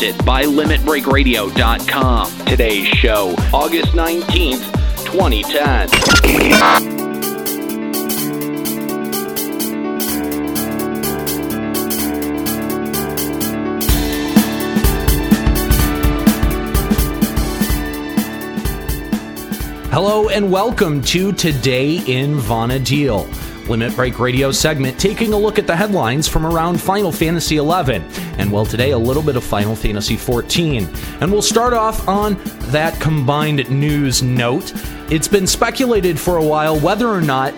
presented by LimitBreakRadio.com. Today's show, August 19th, 2010. Hello and welcome to Today in Vana'diel. Limit Break Radio segment taking a look at the headlines from around Final Fantasy XI, and well, today a little bit of Final Fantasy XIV. And we'll start off on that combined news note. It's been speculated for a while whether or not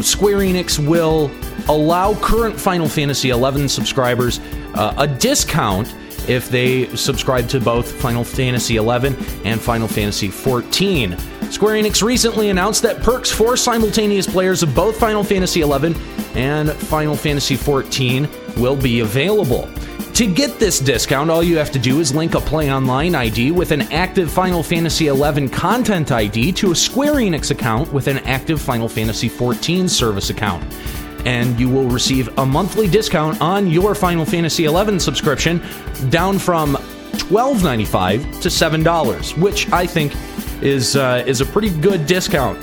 Square Enix will allow current Final Fantasy XI subscribers uh, a discount if they subscribe to both Final Fantasy XI and Final Fantasy XIV. Square Enix recently announced that perks for simultaneous players of both Final Fantasy XI and Final Fantasy XIV will be available. To get this discount, all you have to do is link a Play Online ID with an active Final Fantasy XI content ID to a Square Enix account with an active Final Fantasy XIV service account. And you will receive a monthly discount on your Final Fantasy XI subscription down from $12.95 to $7, which I think is uh, is a pretty good discount.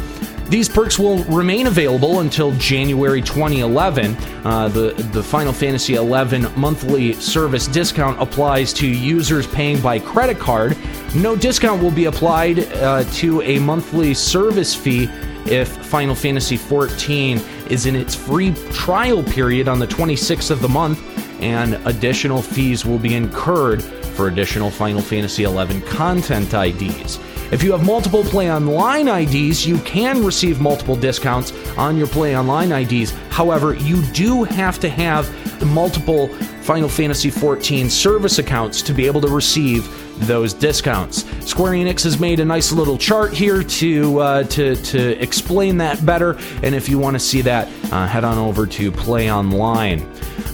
These perks will remain available until January 2011. Uh, the the Final Fantasy XI monthly service discount applies to users paying by credit card. No discount will be applied uh, to a monthly service fee if Final Fantasy XIV is in its free trial period on the 26th of the month, and additional fees will be incurred for additional Final Fantasy XI content IDs. If you have multiple Play Online IDs, you can receive multiple discounts on your Play Online IDs. However, you do have to have multiple Final Fantasy XIV service accounts to be able to receive those discounts. Square Enix has made a nice little chart here to uh, to to explain that better, and if you want to see that, uh, head on over to Play Online.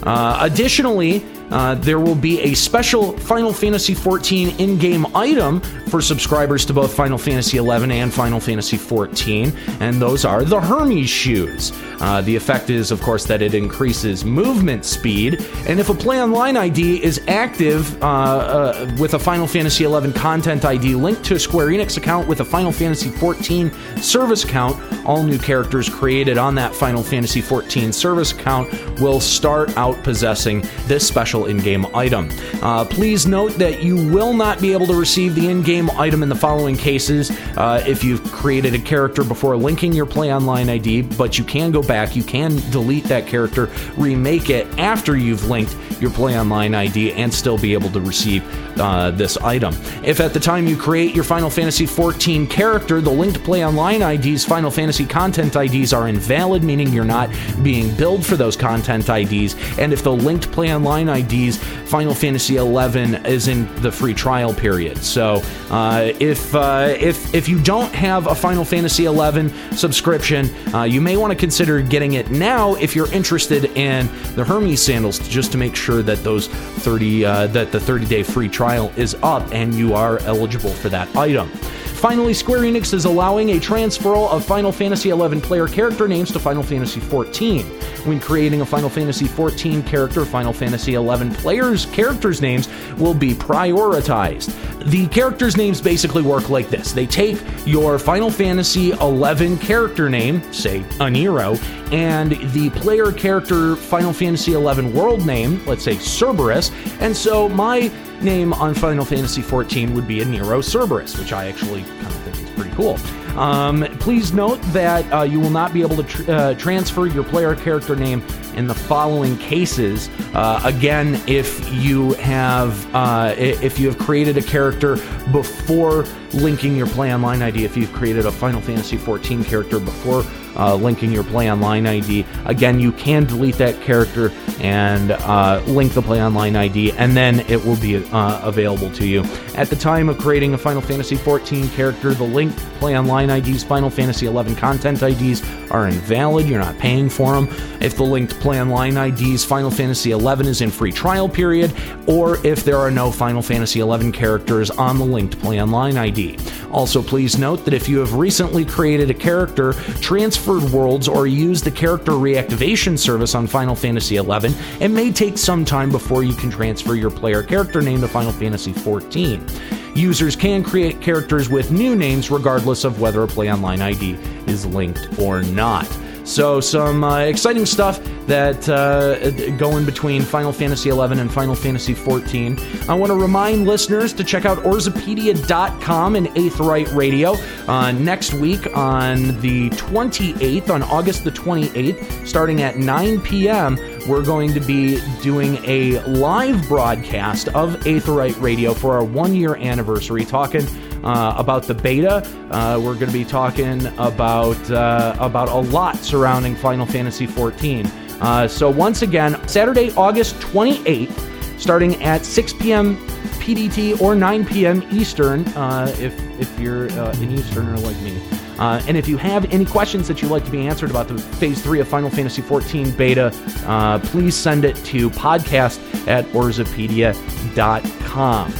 Uh, additionally, uh, there will be a special Final Fantasy XIV in game item for subscribers to both Final Fantasy XI and Final Fantasy XIV, and those are the Hermes shoes. Uh, the effect is, of course, that it increases movement speed, and if a Play Online ID is active uh, uh, with a Final Fantasy XI content ID linked to a Square Enix account with a Final Fantasy XIV service account, all new characters created on that Final Fantasy XIV service account will start out possessing this special in game item. Uh, please note that you will not be able to receive the in game item in the following cases uh, if you've created a character before linking your Play Online ID, but you can go back, you can delete that character, remake it after you've linked your Play Online ID, and still be able to receive uh, this item. If at the time you create your Final Fantasy XIV character, the linked Play Online ID's Final Fantasy content IDs are invalid, meaning you're not being billed for those content IDs, and if the linked Play Online Final Fantasy XI is in the free trial period. So uh, if uh, if if you don't have a Final Fantasy XI subscription, uh, you may want to consider getting it now if you're interested in the Hermes sandals, just to make sure that those 30 uh, that the 30 day free trial is up and you are eligible for that item. Finally, Square Enix is allowing a transferal of Final Fantasy XI player character names to Final Fantasy XIV. When creating a Final Fantasy XIV character, Final Fantasy XI players' characters' names will be prioritized. The characters' names basically work like this they take your Final Fantasy XI character name, say Aniero, and the player character Final Fantasy XI world name, let's say Cerberus, and so my name on Final Fantasy XIV would be Aniero Cerberus, which I actually kind of think is pretty cool. Um, please note that uh, you will not be able to tr- uh, transfer your player character name in the following cases. Uh, again, if you have uh, if you have created a character before linking your Play Online ID, if you've created a Final Fantasy XIV character before uh, linking your Play Online ID, again, you can delete that character and uh, link the Play Online ID, and then it will be uh, available to you. At the time of creating a Final Fantasy XIV character, the linked Play Online IDs, Final Fantasy XI content IDs are invalid. You're not paying for them. If the linked Play Online IDs, Final Fantasy XI is in free trial period, or if there are no Final Fantasy XI characters on the linked Play Online ID. Also, please note that if you have recently created a character, transfer transferred worlds or use the character reactivation service on Final Fantasy XI, it may take some time before you can transfer your player character name to Final Fantasy XIV. Users can create characters with new names regardless of whether a Play Online ID is linked or not. So, some uh, exciting stuff that uh, go in between Final Fantasy XI and Final Fantasy XIV. I want to remind listeners to check out Eorzeapedia.com and Aetheryte Radio uh, next week on the 28th, on August the 28th, starting at 9 p.m. We're going to be doing a live broadcast of Aetheryte Radio for our one year anniversary, talking uh, about the beta. Uh, we're going to be talking about uh, about a lot surrounding Final Fantasy XIV. Uh, so once again, Saturday, August 28th, starting at 6 p.m. PDT or 9 p.m. Eastern, uh, if if you're uh, an Easterner like me. Uh, and if you have any questions that you'd like to be answered about the Phase 3 of Final Fantasy XIV beta, uh, please send it to podcast at eorzeapedia.com.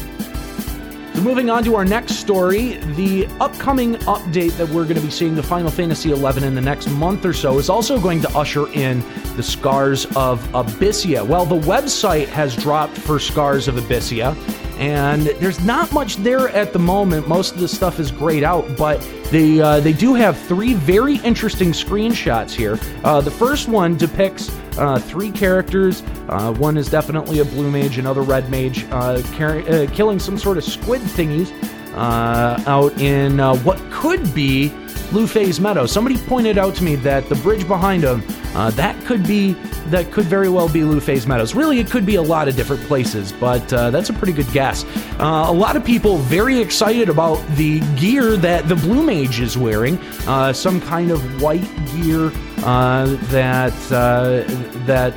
So moving on to our next story, the upcoming update that we're going to be seeing to Final Fantasy XI in the next month or so is also going to usher in the Scars of Abyssea. Well, the website has dropped for Scars of Abyssea, and there's not much there at the moment. Most of the stuff is grayed out, but they uh, they do have three very interesting screenshots here. Uh, the first one depicts uh, three characters. Uh, one is definitely a blue mage, another red mage, uh, car- uh, killing some sort of squid thingies out in what could be Lufaise Meadow. Somebody pointed out to me that the bridge behind them, uh, that could be that could very well be Lufaise Meadows. Really, it could be a lot of different places, but uh, that's a pretty good guess. Uh, a lot of people very excited about the gear that the Blue Mage is wearing, uh, some kind of white gear uh, that uh, that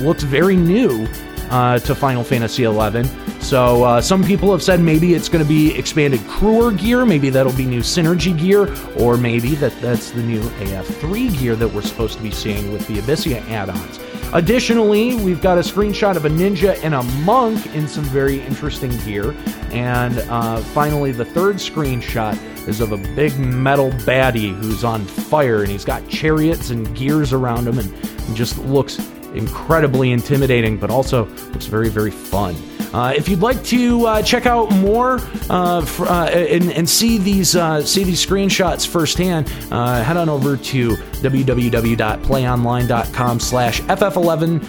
looks very new to Final Fantasy XI. So uh, some people have said maybe it's going to be expanded Cruor gear, maybe that'll be new synergy gear, or maybe that that's the new AF3 gear that we're supposed to be seeing with the Abyssea add-ons. Additionally, we've got a screenshot of a ninja and a monk in some very interesting gear. And uh, finally, the third screenshot is of a big metal baddie who's on fire, and he's got chariots and gears around him, and just looks incredibly intimidating, but also looks very, very fun. Uh, if you'd like to uh, check out more uh, uh, and, and, see these uh, see these screenshots firsthand, uh, head on over to www.playonline.com slash ff11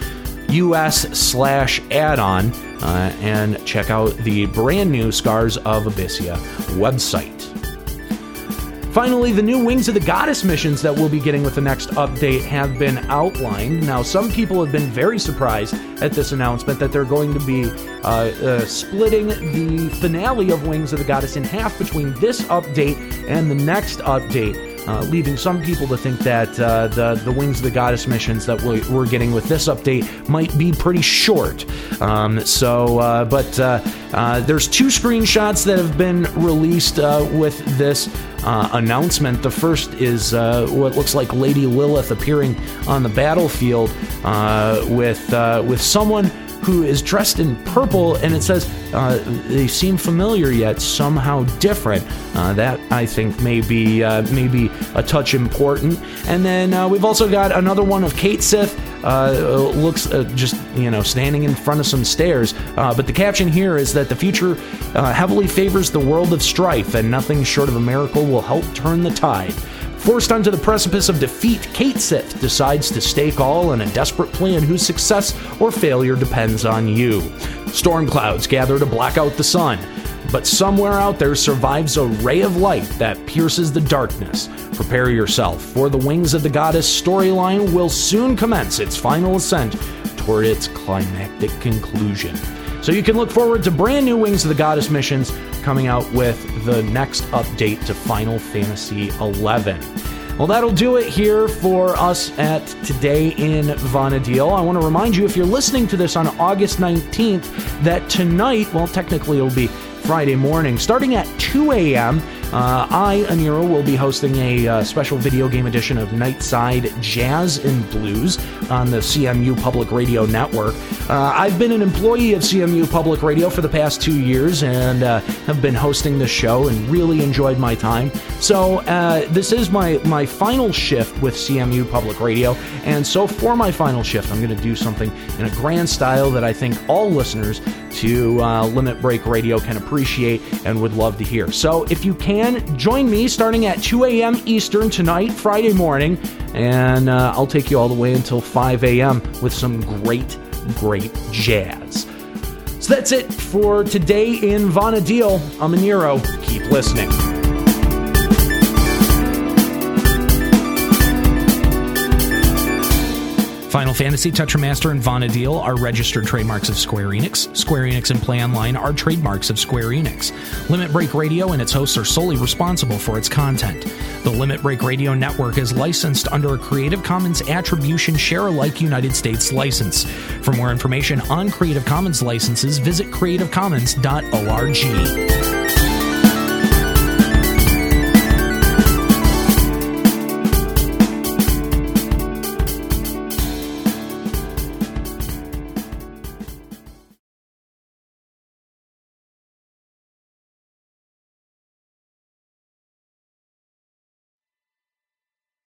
us slash add-on and check out the brand new Scars of Abyssea website. Finally, the new Wings of the Goddess missions that we'll be getting with the next update have been outlined. Now, some people have been very surprised at this announcement that they're going to be uh, uh, splitting the finale of Wings of the Goddess in half between this update and the next update uh, leaving some people to think that uh, the the Wings of the Goddess missions that we, are getting with this update might be pretty short. Um, so, uh, but uh, uh, there's two screenshots that have been released uh, with this. announcement. The first is what looks like Lady Lilith appearing on the battlefield with with someone who is dressed in purple, and it says uh, they seem familiar yet somehow different. Uh, that I think may be uh, maybe a touch important. And then uh, we've also got another one of Cait Sith. Uh, looks uh, just you know standing in front of some stairs, but the caption here is that the future heavily favors the world of strife, and nothing short of a miracle will help turn the tide. Forced onto the precipice of defeat, Sith decides to stake all in a desperate plan whose success or failure depends on you. Storm clouds gather to black out the sun, but somewhere out there survives a ray of light that pierces the darkness. Prepare yourself, for the Wings of the Goddess storyline will soon commence its final ascent toward its climactic conclusion. So you can look forward to brand new Wings of the Goddess missions coming out with the next update to Final Fantasy XI. Well, that'll do it here for us at Today in Vana'diel. I want to remind you, if you're listening to this on August 19th, that tonight, well, technically it'll be Friday morning, starting at 2 a.m., Uh, I, Aniero, will be hosting a uh, special video game edition of Nightside Jazz and Blues on the CMU Public Radio Network. Uh, I've been an employee of CMU Public Radio for the past two years and uh, have been hosting the show and really enjoyed my time. So uh, this is my my final shift with CMU Public Radio, and so for my final shift, I'm going to do something in a grand style that I think all listeners to uh, Limit Break Radio can appreciate and would love to hear. So if you can, join me starting at 2 a.m. Eastern tonight, Friday morning, and uh, I'll take you all the way until 5 a.m. with some great, great jazz. So that's it for today in Vana'diel. I'm Aniero. Keep listening. Final Fantasy, Tetramaster, and Vana'diel are registered trademarks of Square Enix. Square Enix and Play Online are trademarks of Square Enix. Limit Break Radio and its hosts are solely responsible for its content. The Limit Break Radio network is licensed under a Creative Commons Attribution Share Alike United States license. For more information on Creative Commons licenses, visit creativecommons.org.